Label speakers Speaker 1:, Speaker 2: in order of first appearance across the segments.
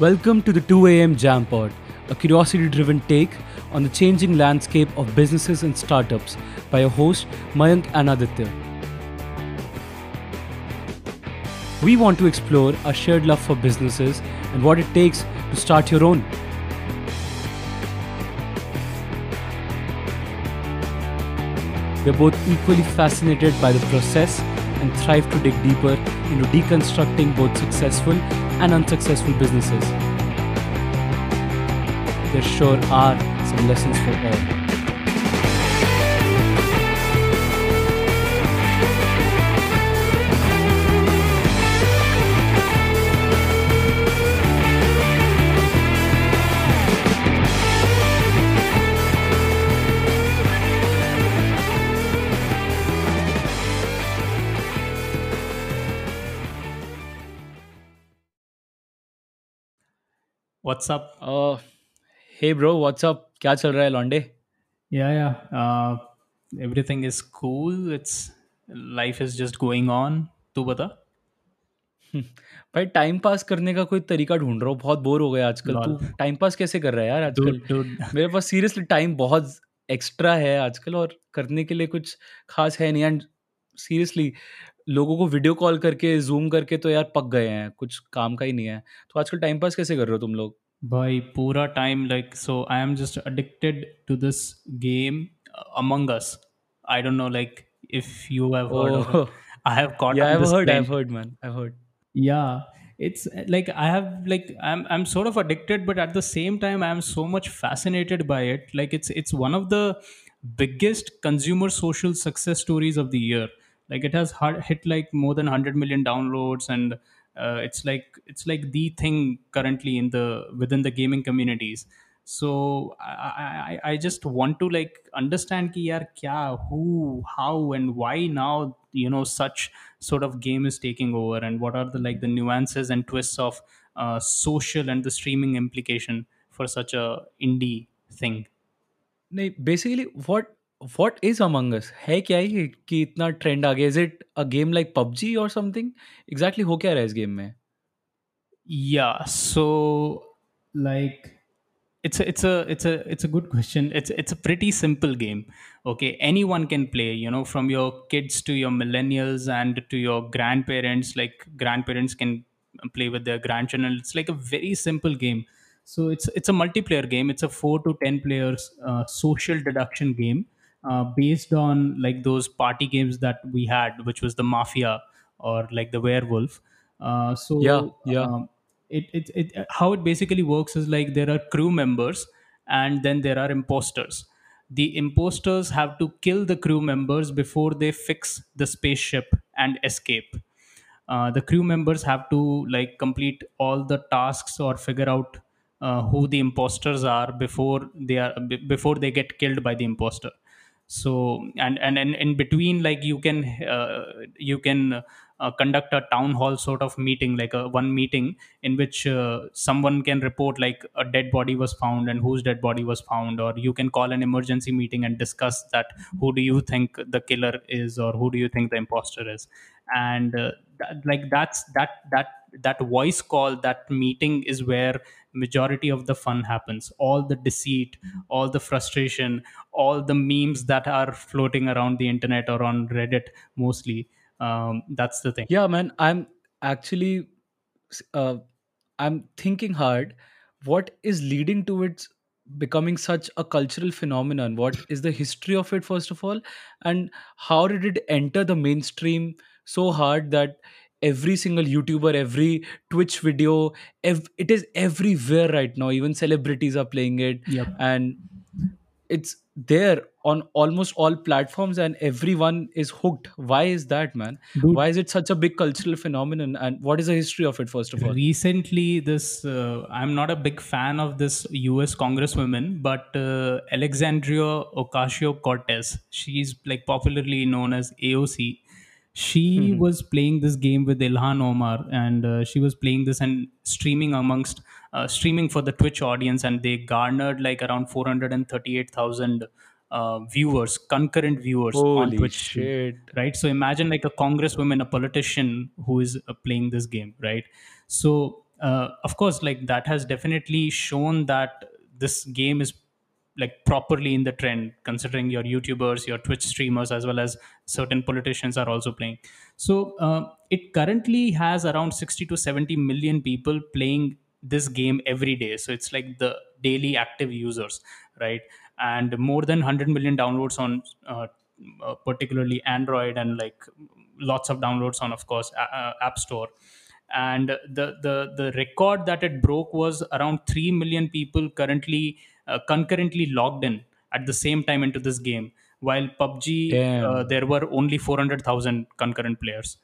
Speaker 1: Welcome to the 2 a.m. Jam Pod, a curiosity driven take on the changing landscape of businesses and startups by your host Mayank and Aditya. We want to explore our shared love for businesses and what it takes to start your own. We're both equally fascinated by the process and thrive to dig deeper into deconstructing both successful and unsuccessful businesses. There sure are some lessons for all.
Speaker 2: What's up?
Speaker 1: Hey bro, what's up? क्या चल रहा है लॉन्डे
Speaker 2: Yeah, yeah. Uh, everything is cool. It's life is just going on. तू बता
Speaker 1: भाई time pass करने का कोई तरीका ढूंढ रहा हूँ बहुत बोर हो गया आजकल तू टाइम पास कैसे कर रहा है यार आजकल मेरे पास सीरियसली टाइम बहुत एक्स्ट्रा है आजकल और करने के लिए कुछ खास है नहीं एंड सीरियसली लोगों को वीडियो कॉल करके जूम करके तो यार पक गए हैं कुछ काम का ही नहीं है। तो आजकल टाइम पास कैसे कर रहे हो तुम लोग?
Speaker 2: भाई पूरा time like so I am just addicted to this game Among Us I don't know like if you have heard I have caught
Speaker 1: I
Speaker 2: have
Speaker 1: heard
Speaker 2: I
Speaker 1: have heard man I have heard
Speaker 2: yeah it's like I have like I am I am sort of addicted but at the same time I am so much fascinated by it like it's it's one of the biggest consumer social success stories of the year like it has hit like more than 100 million downloads and uh, it's like it's like the thing currently in the within the gaming communities. So i i, I just want to like understand ki yaar kya who how and why now you know such sort of game is taking over and what are the like the nuances and twists of uh, social and the streaming implication for such a indie thing?
Speaker 1: Basically what what what is among अस है क्या ये कि इतना trend आ गया is it a game like PUBG और something exactly हो क्या रहा है इस गेम में
Speaker 2: yeah so like it's a, it's a it's a it's a good question it's it's a pretty simple game okay anyone can play you know from your kids to your millennials and to your grandparents like grandparents can play with their grandchildren it's like a very simple game so it's it's a multiplayer game it's a 4 to 10 players uh, social deduction game uh, based on like those party games that we had which was the mafia or like the werewolf. Uh, so
Speaker 1: yeah.
Speaker 2: um, it, it, it how it basically works is like there are crew members and then there are imposters. The imposters have to kill the crew members before they fix the spaceship and escape. Uh, the crew members have to like complete all the tasks or figure out uh, who the imposters are before they are before they get killed by the imposter so and and, and in between like you can uh, you can uh, conduct a town hall sort of meeting like a one meeting in which uh, someone can report like a dead body was found and whose dead body was found or you can call an emergency meeting and discuss that who do you think the killer is or who do you think the imposter is. And uh, that, like that's that that that voice call that meeting is where majority of the fun happens. All the deceit all the frustration all the memes that are floating around the internet or on reddit mostly. Um, that's the thing.
Speaker 1: Yeah, man, I'm actually uh, I'm thinking hard. What is leading to its becoming such a cultural phenomenon? What is the history of it first of all? And how did it enter the mainstream so hard that every single YouTuber, every Twitch video, ev- it is everywhere right now. Even celebrities are playing it.
Speaker 2: Yep.
Speaker 1: And it's there on almost all platforms and everyone is hooked. Why is that man?
Speaker 2: Dude.
Speaker 1: Why is it such a big cultural phenomenon? And what is the history of it first of all?
Speaker 2: Recently this uh, i'm not a big fan of this us congresswoman but uh, alexandria ocasio-cortez she's like popularly known as aoc she
Speaker 1: Mhm.
Speaker 2: was playing this game with ilhan omar and uh, she was playing this and streaming amongst uh, streaming for the twitch audience and they garnered like around 438000 uh, viewers concurrent viewers on twitch
Speaker 1: shit.
Speaker 2: right? So imagine like a congresswoman a politician who is uh, playing this game right? So uh, of course like that has definitely shown that this game is like properly in the trend considering your youtubers your twitch streamers as well as certain politicians are also playing. So uh, it currently has around 60 to 70 million people playing this game every day. So it's like the daily active users right? And more than 100 million downloads on uh, uh, particularly android and like lots of downloads on of course app store. And the the the record that it broke was around 3 million people currently uh, concurrently logged in at the same time into this game while pubg uh, there were only 400000 concurrent players.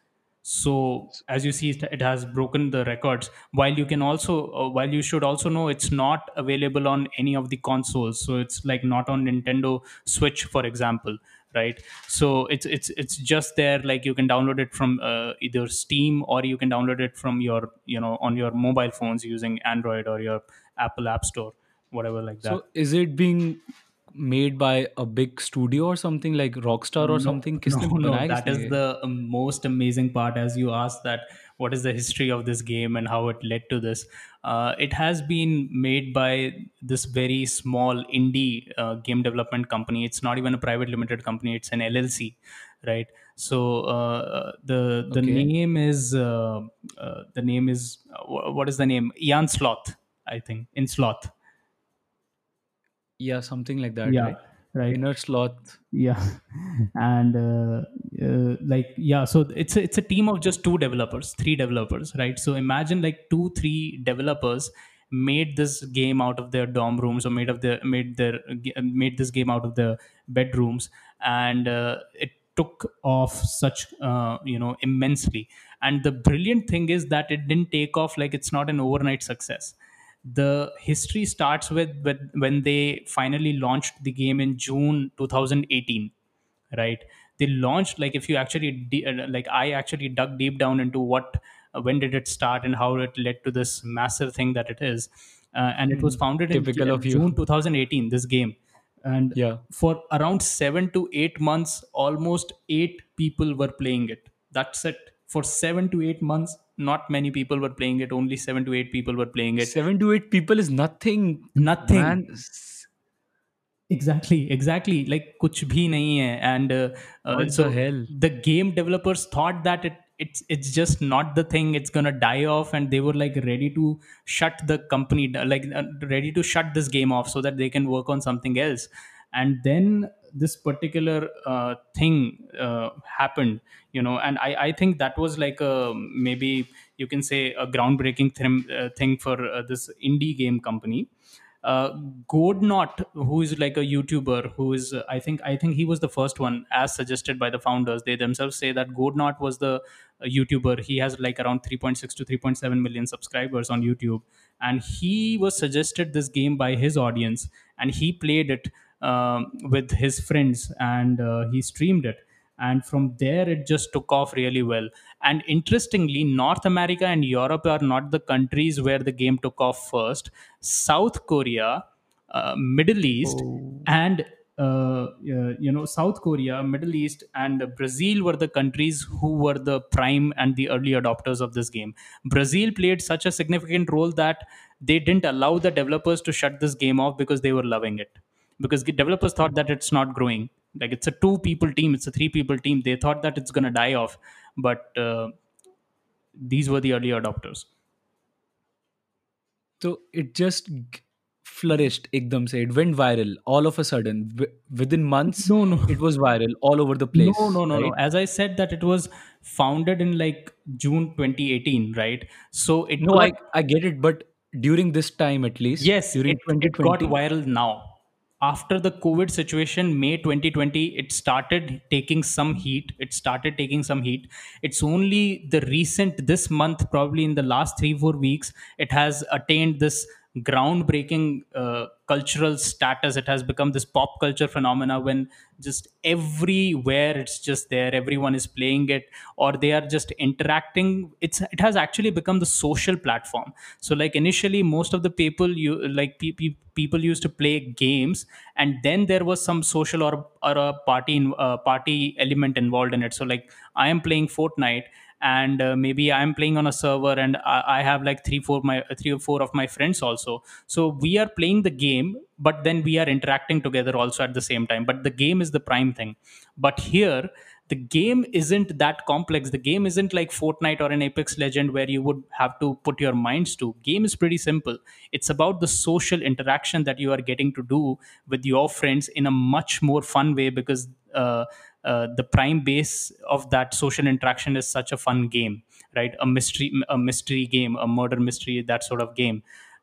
Speaker 2: So as you see it has broken the records. While you can also uh, while you should also know it's not available on any of the consoles. So it's like not on nintendo switch for example right? So it's it's it's just there like you can download it from uh, either steam or you can download it from your you know on your mobile phones using android or your apple app store whatever like that.
Speaker 1: So is it being made by a big studio or something like Rockstar or
Speaker 2: no,
Speaker 1: something?
Speaker 2: No, no,
Speaker 1: no,
Speaker 2: that is the um, most amazing part. As you asked that, what is the history of this game and how it led to this? Uh, it has been made by this very small indie uh, game development company. It's not even a private limited company. It's an LLC, right? So uh, uh, the the
Speaker 1: okay.
Speaker 2: name is uh, uh, the name is what is the name? Ian Sloth, I think. In Sloth
Speaker 1: yeah, something like that,
Speaker 2: Yeah.
Speaker 1: right?
Speaker 2: Right.
Speaker 1: Innersloth.
Speaker 2: yeah and uh, uh, like yeah so it's a, it's a team of just two developers three developers right so imagine like two three developers made this game out of their dorm rooms or made of their made their made this game out of the bedrooms and uh, it took off such uh, you know immensely and the brilliant thing is that it didn't take off like it's not an overnight success the history starts with, with when they finally launched the game in June 2018 right? They launched like if you actually de- uh, like i actually dug deep down into what uh, when did it start and how it led to this massive thing that it is. Uh, and it was founded in Ju-
Speaker 1: Typical of you.
Speaker 2: june 2018 this game. And
Speaker 1: Yeah.
Speaker 2: for around 7 to 8 months almost 8 people were playing it. That's it. For 7 to 8 months not many people were playing it. Only 7 to 8 people were playing it.
Speaker 1: Seven to eight people is nothing,
Speaker 2: nothing.
Speaker 1: Man.
Speaker 2: Exactly exactly. Like kuch bhi nahi hai. And uh, uh, so
Speaker 1: the hell?
Speaker 2: the game developers thought that it it's it's just not the thing. It's gonna die off. And they were like ready to shut the company like uh, ready to shut this game off so that they can work on something else and then this particular uh, thing uh, happened you know and i i think that was like a maybe you can say a groundbreaking thing, uh, thing for uh, this indie game company uh, Godnot, who is like a YouTuber, who is uh, I think I think he was the first one, as suggested by the founders. They themselves say that Godnot was the uh, YouTuber. He has like around 3.6 to 3.7 million subscribers on YouTube, and he was suggested this game by his audience, and he played it um, with his friends, and uh, he streamed it. And from there it just took off really well. And interestingly north america and europe are not the countries where the game took off first. South korea uh, middle east
Speaker 1: Oh.
Speaker 2: and uh, uh, you know south korea middle east and brazil were the countries who were the prime and the early adopters of this game. Brazil played such a significant role that they didn't allow the developers to shut this game off because they were loving it because developers thought that it's not growing like it's a two people team it's a three people team they thought that it's going to die off but uh, these were the early adopters
Speaker 1: So it just flourished ekdam se. It went viral all of a sudden. W- within months,
Speaker 2: no no
Speaker 1: it was viral all over the place,
Speaker 2: no no no
Speaker 1: right?
Speaker 2: as i said that it was founded in like june 2018 right so it
Speaker 1: No,
Speaker 2: got
Speaker 1: I I get it, but during this time at least,
Speaker 2: Yes,
Speaker 1: during
Speaker 2: it, it got viral now. After the COVID situation, May 2020, it started taking some heat. It started taking some heat. It's only the recent, this month, probably in the last three, four weeks, it has attained this groundbreaking uh, cultural status. It has become this pop culture phenomena when just everywhere it's just there. Everyone is playing it or they are just interacting. It's it has actually become the social platform. So like initially, most of the people you like pe- pe- people used to play games, and then there was some social or or a party in, uh, party element involved in it. So like I am playing Fortnite and uh, maybe i'm playing on a server and I, I have like three four my three or four of my friends also. So we are playing the game but then we are interacting together also at the same time. But the game is the prime thing. But here the game isn't that complex. The game isn't like fortnite or an apex legend where you would have to put your minds to. Game is pretty simple. It's about the social interaction that you are getting to do with your friends in a much more fun way because uh, uh, the prime base of that social interaction is such a fun game right? A mystery a mystery game a murder mystery that sort of game.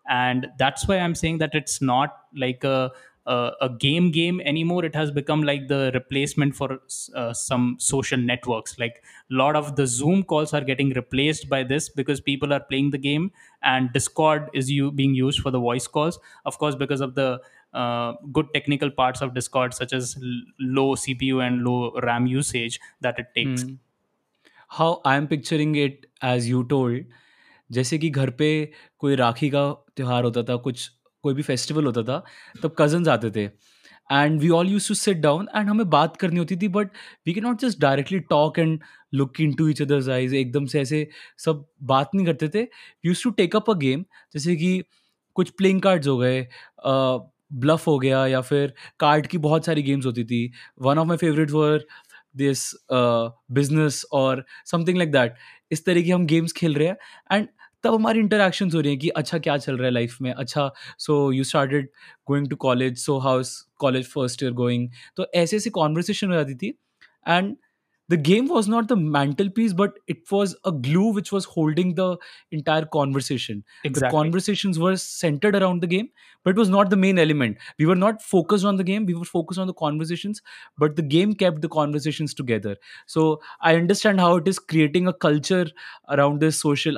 Speaker 2: And that's why i'm saying that it's not like a a, a game game anymore. It has become like the replacement for uh, some social networks. Like a lot of the zoom calls are getting replaced by this because people are playing the game and discord is you being used for the voice calls. Of course because of the uh, good technical parts of discord such as l- low cpu and low ram usage that it takes.
Speaker 1: Hmm. How I am picturing it as you told जैसे कि घर पे कोई राखी का त्यौहार होता था कुछ कोई भी फेस्टिवल होता था तब कजन्स आते थे। And we all use to sit down and हमें बात करनी होती थी but we can not just directly talk and look into each others eyes एकदम से ऐसे सब बात नहीं करते थे। Use to take up a game जैसे कि कुछ प्लेइंग कार्ड्स हो गए ब्लफ हो गया या फिर कार्ड की बहुत सारी गेम्स होती थी। One of my favourite were this business और समथिंग लाइक दैट इस तरह की हम गेम्स खेल रहे हैं एंड तब हमारी इंटरेक्शंस हो रही हैं कि अच्छा क्या चल रहा है लाइफ में? अच्छा so you started going to college so how is college first year going तो ऐसे ऐसी कॉन्वर्सेशन हो जाती थी and the game was not the mantelpiece, but it was a glue which was holding the entire conversation. The conversations were centered around the game, but it was not the main element. We were not focused on the game, we were focused on the conversations, but the game kept the conversations together. So I understand how it is creating a culture around this social.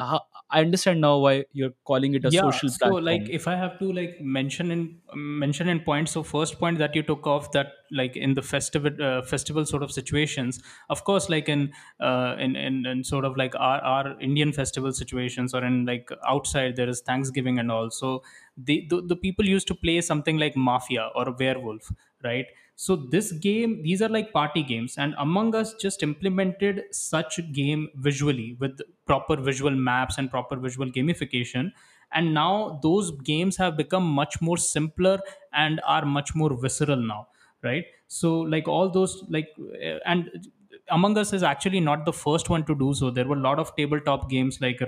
Speaker 1: I understand now why you're calling it a
Speaker 2: yeah
Speaker 1: social
Speaker 2: so like if i have to like mention in mention in points so first point that you took off that like in the festival uh, festival sort of situations of course like in uh, in, in in sort of like our, our indian festival situations or in like outside there is thanksgiving and all. So the, the the people used to play something like mafia or a werewolf right so this game these are like party games and among us just implemented such game visually with proper visual maps and proper visual gamification. And now those games have become much more simpler and are much more visceral now right? So like all those like uh, and among us is actually not the first one to do so. There were a lot of tabletop games like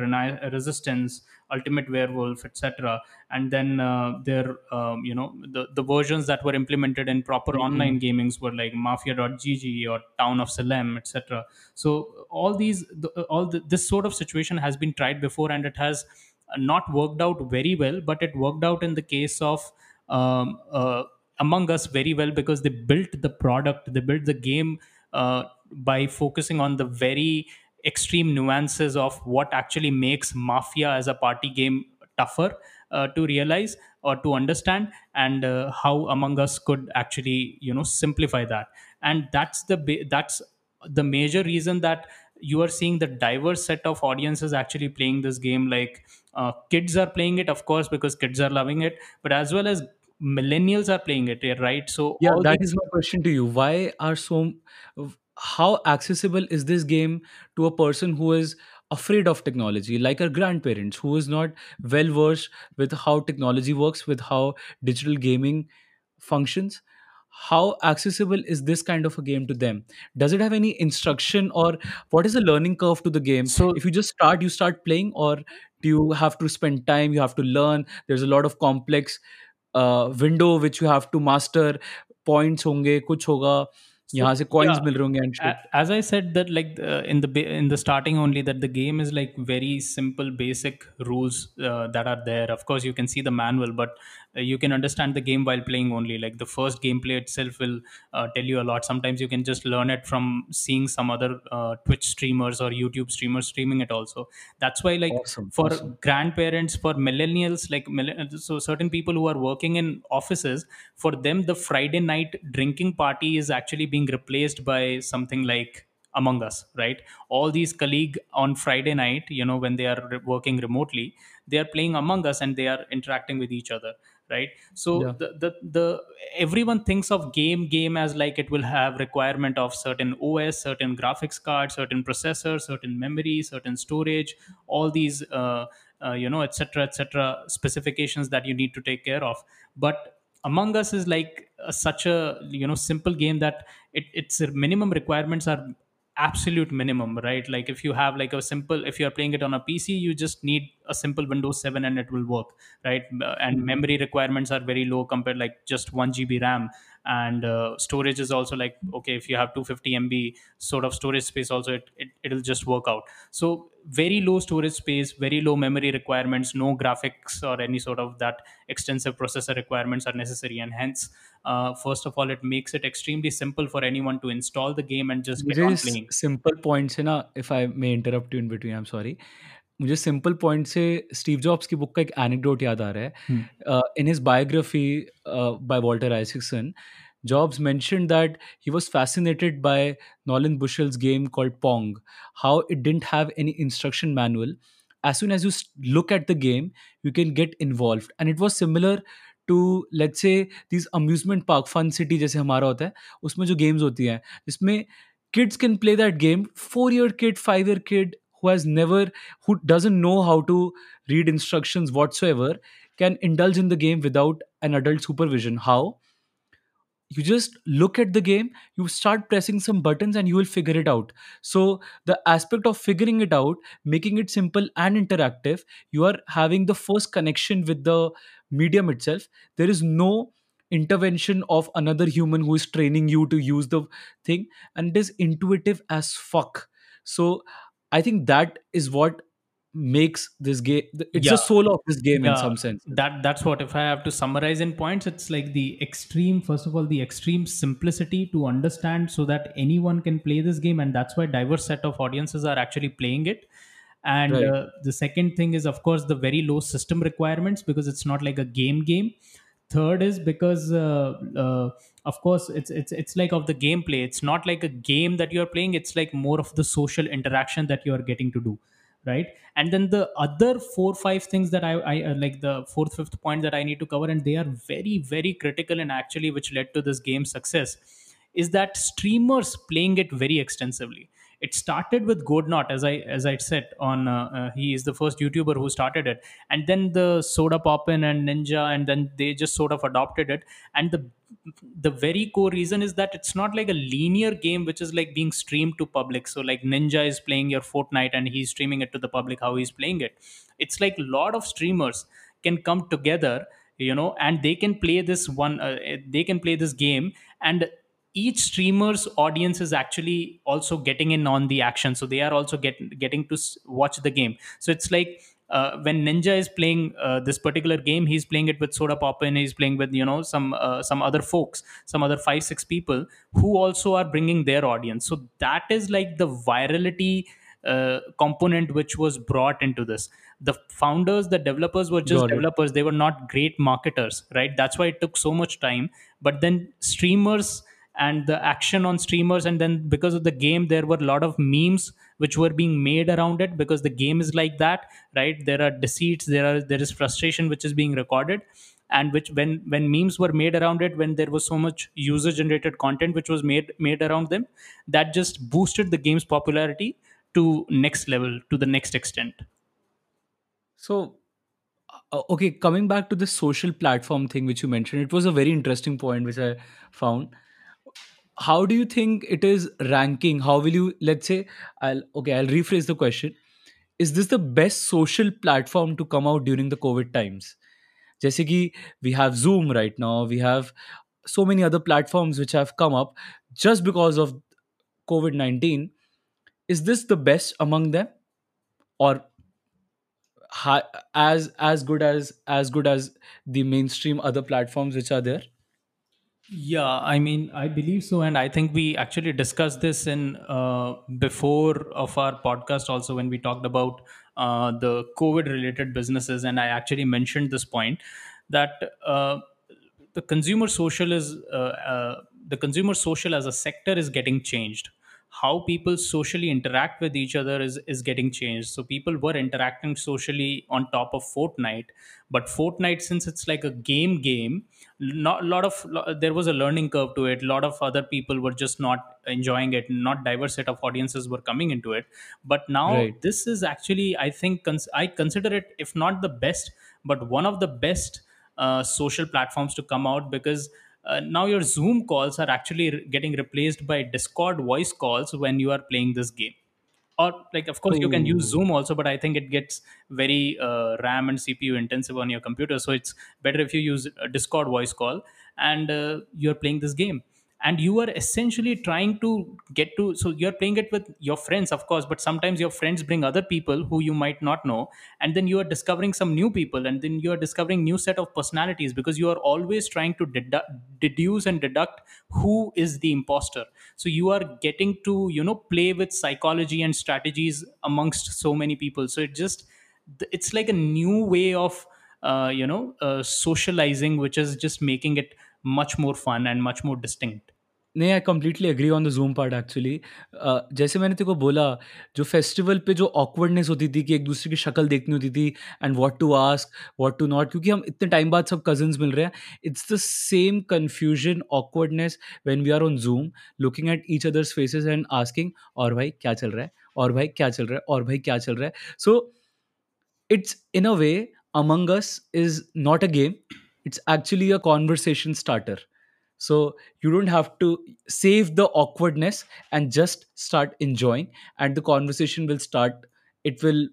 Speaker 2: resistance ultimate werewolf etc and then uh, there um, you know the, the versions that were implemented in proper
Speaker 1: Mhm.
Speaker 2: online gamings were like mafia.gg or town of salem etc so all these the, all the, this sort of situation has been tried before and it has not worked out very well but it worked out in the case of um, uh, among us very well because they built the product they built the game uh, by focusing on the very extreme nuances of what actually makes mafia as a party game tougher uh, to realize or to understand and uh, how among us could actually you know simplify that. And that's the that's the major reason that you are seeing the diverse set of audiences actually playing this game. Like uh, kids are playing it of course because kids are loving it but as well as millennials are playing it right? So
Speaker 1: Yeah, that
Speaker 2: these
Speaker 1: is my question to you. Why are so how accessible is this game to a person who is afraid of technology like our grandparents who is not well versed with how technology works with how digital gaming functions? How accessible is this kind of a game to them? Does it have any instruction or what is the learning curve to the game?
Speaker 2: So
Speaker 1: if you just start you start playing or do you have to spend time you have to learn? There's a lot of complex uh, window which you have to master. Points honge kuch
Speaker 2: hoga
Speaker 1: यहाँ से
Speaker 2: yeah
Speaker 1: coins मिल रहे होंगे and
Speaker 2: A-
Speaker 1: shit
Speaker 2: as i said that like uh, in the ba- in the starting only that the game is like very simple basic rules uh, that are there of course you can see the manual but uh, you can understand the game while playing only. Like the first gameplay itself will uh, tell you a lot. Sometimes you can just learn it from seeing some other uh, twitch streamers or youtube streamers streaming it also. That's why like
Speaker 1: awesome
Speaker 2: for
Speaker 1: awesome.
Speaker 2: grandparents for millennials like so certain people who are working in offices for them the friday night drinking party is actually being replaced by something like among us right? All these colleague on friday night you know when they are re- working remotely they are playing among us and they are interacting with each other right so
Speaker 1: Yeah.
Speaker 2: the, the the everyone thinks of game game as like it will have requirement of certain os certain graphics card certain processor certain memory certain storage all these uh, uh, you know etc etc specifications that you need to take care of but among us is like a, such a you know simple game that it, its minimum requirements are absolute minimum right? Like if you have like a simple if you are playing it on a pc you just need a simple windows 7 and it will work right? And
Speaker 1: Mhm.
Speaker 2: memory requirements are very low compared like just 1 gb ram and uh, storage is also like okay if you have 250 mb sort of storage space also it, it it'll just work out. So very low storage space very low memory requirements no graphics or any sort of that extensive processor requirements are necessary. And hence uh, first of all it makes it extremely simple for anyone to install the game and just get on playing.
Speaker 1: simple points na if i may interrupt you in between i'm sorry. मुझे simple point से Steve Jobs की book का एक anecdote याद आ रहा है। In his biography by Walter Isaacson Jobs mention that he was fascinated by Nolan Bushnell's game called Pong how it didn't have any instruction manual as soon as you look at the game you can get involve and it was similar to let say this amusement park Fun City जैसे हमारा होता है उसमें जो games होती हैं जिसमें kids can play that game four year kid five year kid who has never who doesn't know how to read instructions whatsoever can indulge in the game without an adult supervision. How? You just look at the game you start pressing some buttons and you will figure it out. So the aspect of figuring it out making it simple and interactive you are having the first connection with the medium itself. There is no intervention of another human who is training you to use the thing and it is intuitive as fuck. So i think that is what makes this game it's the soul of this game in some sense.
Speaker 2: That that's what if i have to summarize in points it's like the extreme first of all the extreme simplicity to understand so that anyone can play this game and that's why diverse set of audiences are actually playing it. And
Speaker 1: right.
Speaker 2: uh, the second thing is of course the very low system requirements because it's not like a game game third is because uh, uh, of course it's it's it's like of the gameplay. It's not like a game that you're playing. It's like more of the social interaction that you are getting to do right? And then the other four five things that i, I uh, like the fourth fifth point that i need to cover and they are very very critical and actually which led to this game success is that streamers playing it very extensively it started with Godnot, as I as I said on uh, uh, he is the first YouTuber who started it, and then the Sodapoppin and Ninja, and then they just sort of adopted it. And the the very core reason is that it's not like a linear game which is like being streamed to public. So like Ninja is playing your Fortnite and he's streaming it to the public how he's playing it. It's like a lot of streamers can come together you know and they can play this one uh, they can play this game and each streamer's audience is actually also getting in on the action. So they are also get, getting to watch the game. So it's like uh, when ninja is playing uh, this particular game he's playing it with soda pop and he's playing with you know some uh, some other folks some other five six people who also are bringing their audience. So that is like the virality uh, component which was brought into this. The founders the developers were just
Speaker 1: got it.
Speaker 2: developers. They were not great marketers right? That's why it took so much time. But then streamers and the action on streamers. And then because of the game there were a lot of memes which were being made around it because the game is like that right? There are deceits there are there is frustration which is being recorded. And which when when memes were made around it when there was so much user generated content which was made made around them that just boosted the game's popularity to next level to the next extent.
Speaker 1: So uh, okay coming back to the social platform thing which you mentioned it was a very interesting point which i found how do you think it is ranking how will you let's say i'll okay i'll rephrase the question is this the best social platform to come out during the covid times जैसे कि we have zoom right now we have so many other platforms which have come up just because of covid-19 is this the best among them or hi- as as good as as good as the mainstream other platforms which are there
Speaker 2: Yeah, I mean, I believe so, and I think we actually discussed this in uh, before of our podcast also when we talked about uh, the COVID-related businesses, and I actually mentioned this point that uh, the consumer social is uh, uh, the consumer social as a sector is getting changed. How people socially interact with each other is is getting changed. So people were interacting socially on top of fortnite but fortnite since it's like a game game not a lot of lo- there was a learning curve to it. A lot of other people were just not enjoying it. Not diverse set of audiences were coming into it. But now
Speaker 1: right.
Speaker 2: this is actually i think cons- i consider it if not the best but one of the best uh, social platforms to come out because uh, now your zoom calls are actually re- getting replaced by discord voice calls when you are playing this game. Or like of course you can use
Speaker 1: oh.
Speaker 2: Zoom also but i think it gets very uh, ram and cpu intensive on your computer so it's better if you use a discord voice call and uh, you're playing this game and you are essentially trying to get to so you're playing it with your friends of course but sometimes your friends bring other people who you might not know and then you are discovering some new people and then you are discovering new set of personalities because you are always trying to dedu- deduce and deduct who is the imposter. So you are getting to you know play with psychology and strategies amongst so many people. So it just it's like a new way of uh, you know uh, socializing which is just making it much more fun and much more distinct
Speaker 1: नहीं, I completely agree on the Zoom part actually जैसे मैंने तेरे को बोला, जो festival पे जो awkwardness होती थी कि एक-दूसरे की शक्ल देखनी होती थी and what to ask, what to not क्योंकि हम इतने टाइम बाद सब कजन्स मिल रहे हैं। It's the same confusion, awkwardness when we are on Zoom, looking at each others faces and asking, "और भाई क्या चल रहा है? और भाई क्या चल रहा है? और भाई क्या चल रहा है?" So it's in a way us is not a game it's actually a conversation starter so you don't have to save the awkwardness and just start enjoying and the conversation will start it will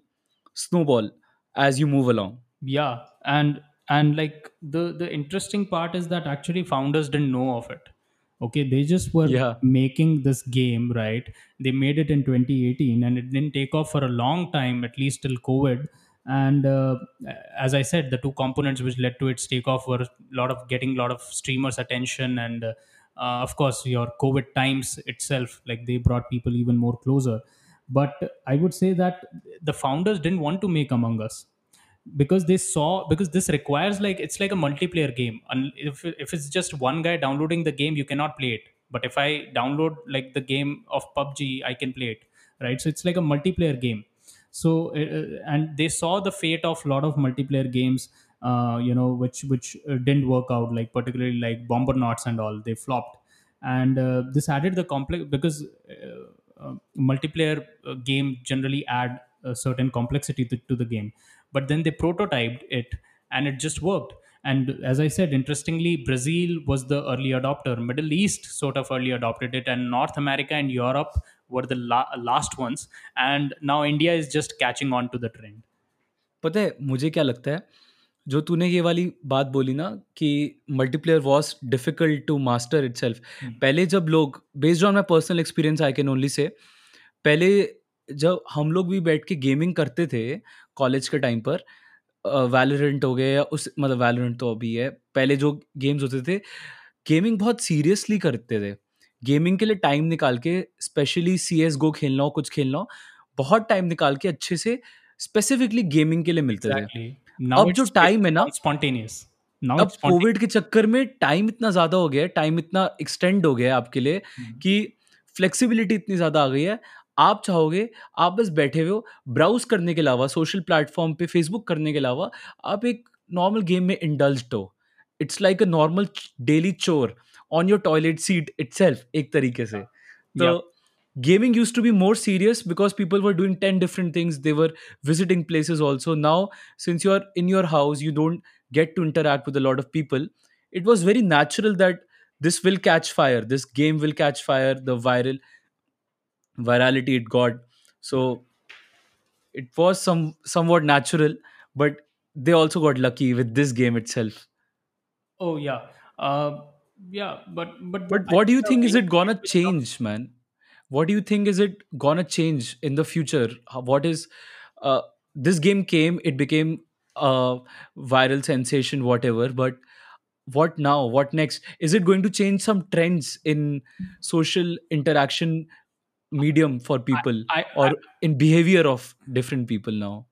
Speaker 1: snowball as you move along.
Speaker 2: Yeah and and like the the interesting part is that actually founders didn't know of it. Okay they just were
Speaker 1: yeah.
Speaker 2: making this game right? They made it in 2018 and it didn't take off for a long time at least till covid and uh, as i said the two components which led to its takeoff were a lot of getting a lot of streamers attention and uh, uh, of course your covid times itself like they brought people even more closer. But i would say that the founders didn't want to make among us because they saw because this requires like it's like a multiplayer game. And if, if it's just one guy downloading the game you cannot play it. But if i download like the game of pubg i can play it right? So it's like a multiplayer game so uh, and they saw the fate of a lot of multiplayer games uh, you know which which uh, didn't work out like particularly like bomber bombernauts and all they flopped. And uh, this added the complex because uh, uh, multiplayer uh, game generally add a certain complexity to, to the game. But then they prototyped it and it just worked and as i said interestingly brazil was the early adopter middle east sort of early adopted it and north america and europe were the la- last ones and now india is just catching on to the trend
Speaker 1: पता है मुझे क्या लगता है जो तूने ये वाली बात बोली ना कि multiplayer was difficult to master itself पहले जब लोग based on my personal experience I can only say पहले जब हम लोग भी बैठ के गेमिंग करते थे कॉलेज के टाइम पर वैलोरेंट हो गए या उस मतलब वैलोरेंट तो अभी है। पहले जो गेम्स होते थे गेमिंग बहुत सीरियसली करते थे। गेमिंग के लिए टाइम निकाल के स्पेशली सी एस गो खेलना हो कुछ खेलना हो बहुत टाइम निकाल के अच्छे से स्पेसिफिकली गेमिंग के लिए मिलते थे।
Speaker 2: Exactly. Now
Speaker 1: अब जो टाइम है ना
Speaker 2: स्पॉन्टेनियस
Speaker 1: अब कोविड के चक्कर में टाइम इतना ज़्यादा हो गया है टाइम इतना एक्सटेंड हो गया है आपके लिए कि फ्लेक्सिबिलिटी इतनी ज़्यादा आ गई है। आप चाहोगे आप बस बैठे हुए ब्राउज करने के अलावा सोशल प्लेटफॉर्म पे फेसबुक करने के अलावा आप एक नॉर्मल गेम में इंडल्ज हो। It's like a normal daily chore on your toilet seat it एक तरीके से। तो gaming use to be more serious because people were doing ten different things they were visiting places also now since you are in your house you don't get to interact with a lot of people it was very natural that this will catch fire this game will catch fire the viral virality it got. So it was some somewhat natural but they also got lucky with this game itself.
Speaker 2: Oh yeah, uh, yeah. But but
Speaker 1: but what do you think is it gonna change man? What do you think is it gonna change in the future? How- what is uh, this game came it became a viral sensation whatever but what now? What next? Is it going to change some trends in social interaction medium for people
Speaker 2: I, I
Speaker 1: or in behavior of different people now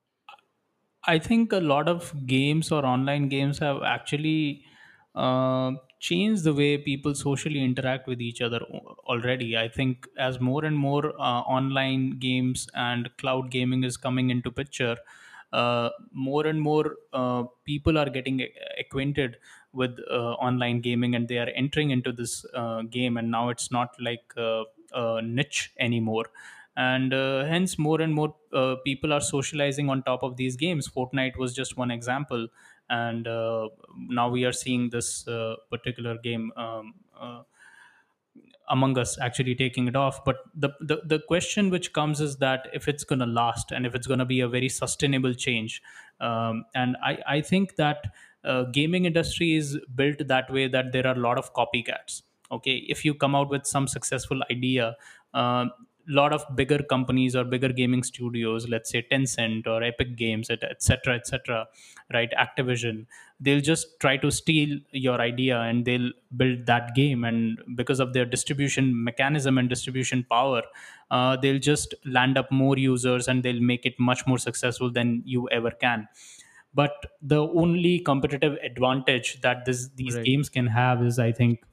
Speaker 2: I think a lot of games or online games have actually uh, changed the way people socially interact with each other already. I think as more and more uh, online games and cloud gaming is coming into picture, uh, more and more uh, people are getting acquainted with uh, online gaming and they are entering into this uh, game and now it's not like uh, niche anymore. And uh, hence more and more uh, people are socializing on top of these games. Fortnite was just one example. And uh, now we are seeing this uh, particular game um, uh, among us actually taking it off. But the, the the question which comes is that if it's going to last and if it's going to be a very sustainable change um, and i i think that uh, gaming industry is built that way that there are a lot of copycats okay if you come out with some successful idea a lot of bigger companies or bigger gaming studios let's say tencent or epic games et- etc etc right activision they'll just try to steal your idea and they'll build that game and because of their distribution mechanism and distribution power uh, they'll just land up more users and they'll make it much more successful than you ever can but the only competitive advantage that this these
Speaker 1: Right.
Speaker 2: games can have is i think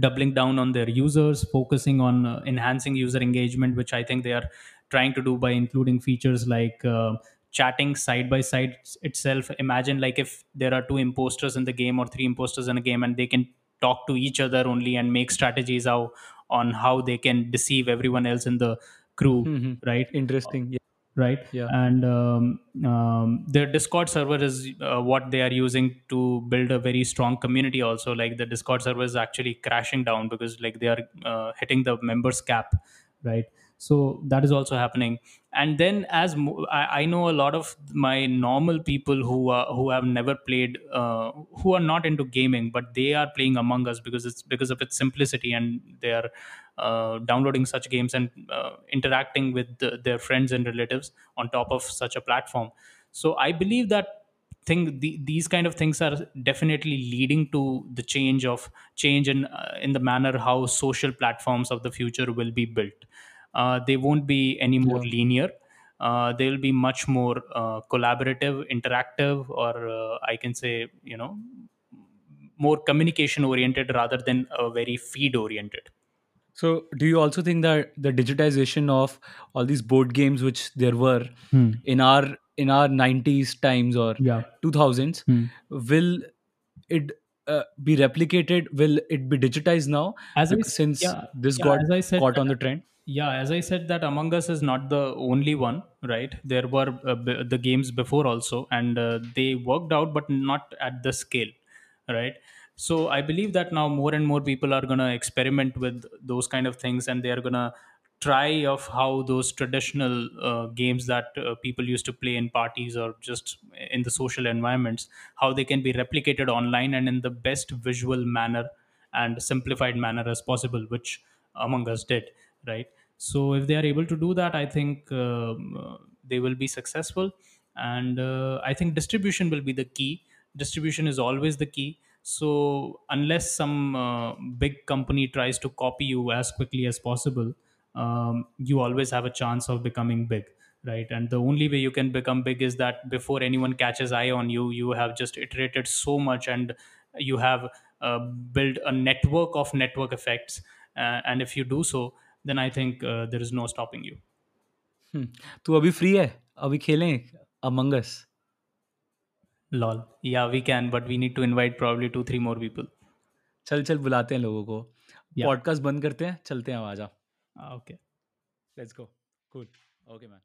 Speaker 2: doubling down on their users focusing on uh, enhancing user engagement which i think they are trying to do by including features like uh, chatting side by side itself imagine like if there are two imposters in the game or three imposters in a game and they can talk to each other only and make strategies how on how they can deceive everyone else in the crew
Speaker 1: hmm
Speaker 2: right
Speaker 1: Interesting. Yeah.
Speaker 2: Right?
Speaker 1: Yeah.
Speaker 2: and um, um, their discord server is uh, what they are using to build a very strong community also. Like the discord server is actually crashing down because like they are uh, hitting the members cap right so that is also happening. And then as I, I know a lot of my normal people who are who have never played uh, who are not into gaming but they are playing among us because it's because of its simplicity and they are uh, downloading such games and uh, interacting with the, their friends and relatives on top of such a platform. So i believe that thing the, these kind of things are definitely leading to the change of change in uh, in the manner how social platforms of the future will be built uh, they won't be any more
Speaker 1: Yeah.
Speaker 2: linear uh, they will be much more uh, collaborative interactive or uh, i can say you know more communication oriented rather than a very feed oriented
Speaker 1: So, do you also think that the digitization of all these board games, which there were
Speaker 2: Hmm.
Speaker 1: in our in our nineties times or
Speaker 2: Yeah.
Speaker 1: two thousands,
Speaker 2: Hmm.
Speaker 1: will it uh, be replicated? Will it be digitized now?
Speaker 2: As I
Speaker 1: since
Speaker 2: yeah
Speaker 1: this
Speaker 2: yeah
Speaker 1: got
Speaker 2: as I said
Speaker 1: caught on the trend.
Speaker 2: Yeah as I said that Among Us is not the only one right? There were uh, b- the games before also and uh, they worked out but not at the scale right? So I believe that now more and more people are gonna experiment with those kind of things and they are gonna try of how those traditional uh, games that uh, people used to play in parties or just in the social environments how they can be replicated online and in the best visual manner and simplified manner as possible which among us did right? So if they are able to do that i think um, uh, they will be successful. And uh, i think distribution will be the key. Distribution is always the key. So unless some uh, big company tries to copy you as quickly as possible um, you always have a chance of becoming big right? And the only way you can become big is that before anyone catches eye on you you have just iterated so much and you have uh, built a network of network effects. Uh, and if you do so then I think there is no stopping you
Speaker 1: तू अभी free है? अभी खेलें? Among Us
Speaker 2: lol yeah we can but we need to invite probably two three more people
Speaker 1: चल चल बुलाते हैं लोगों को।
Speaker 2: Podcast
Speaker 1: yeah. बंद करते हैं चलते हैं आवाज़
Speaker 2: okay
Speaker 1: let's go cool okay man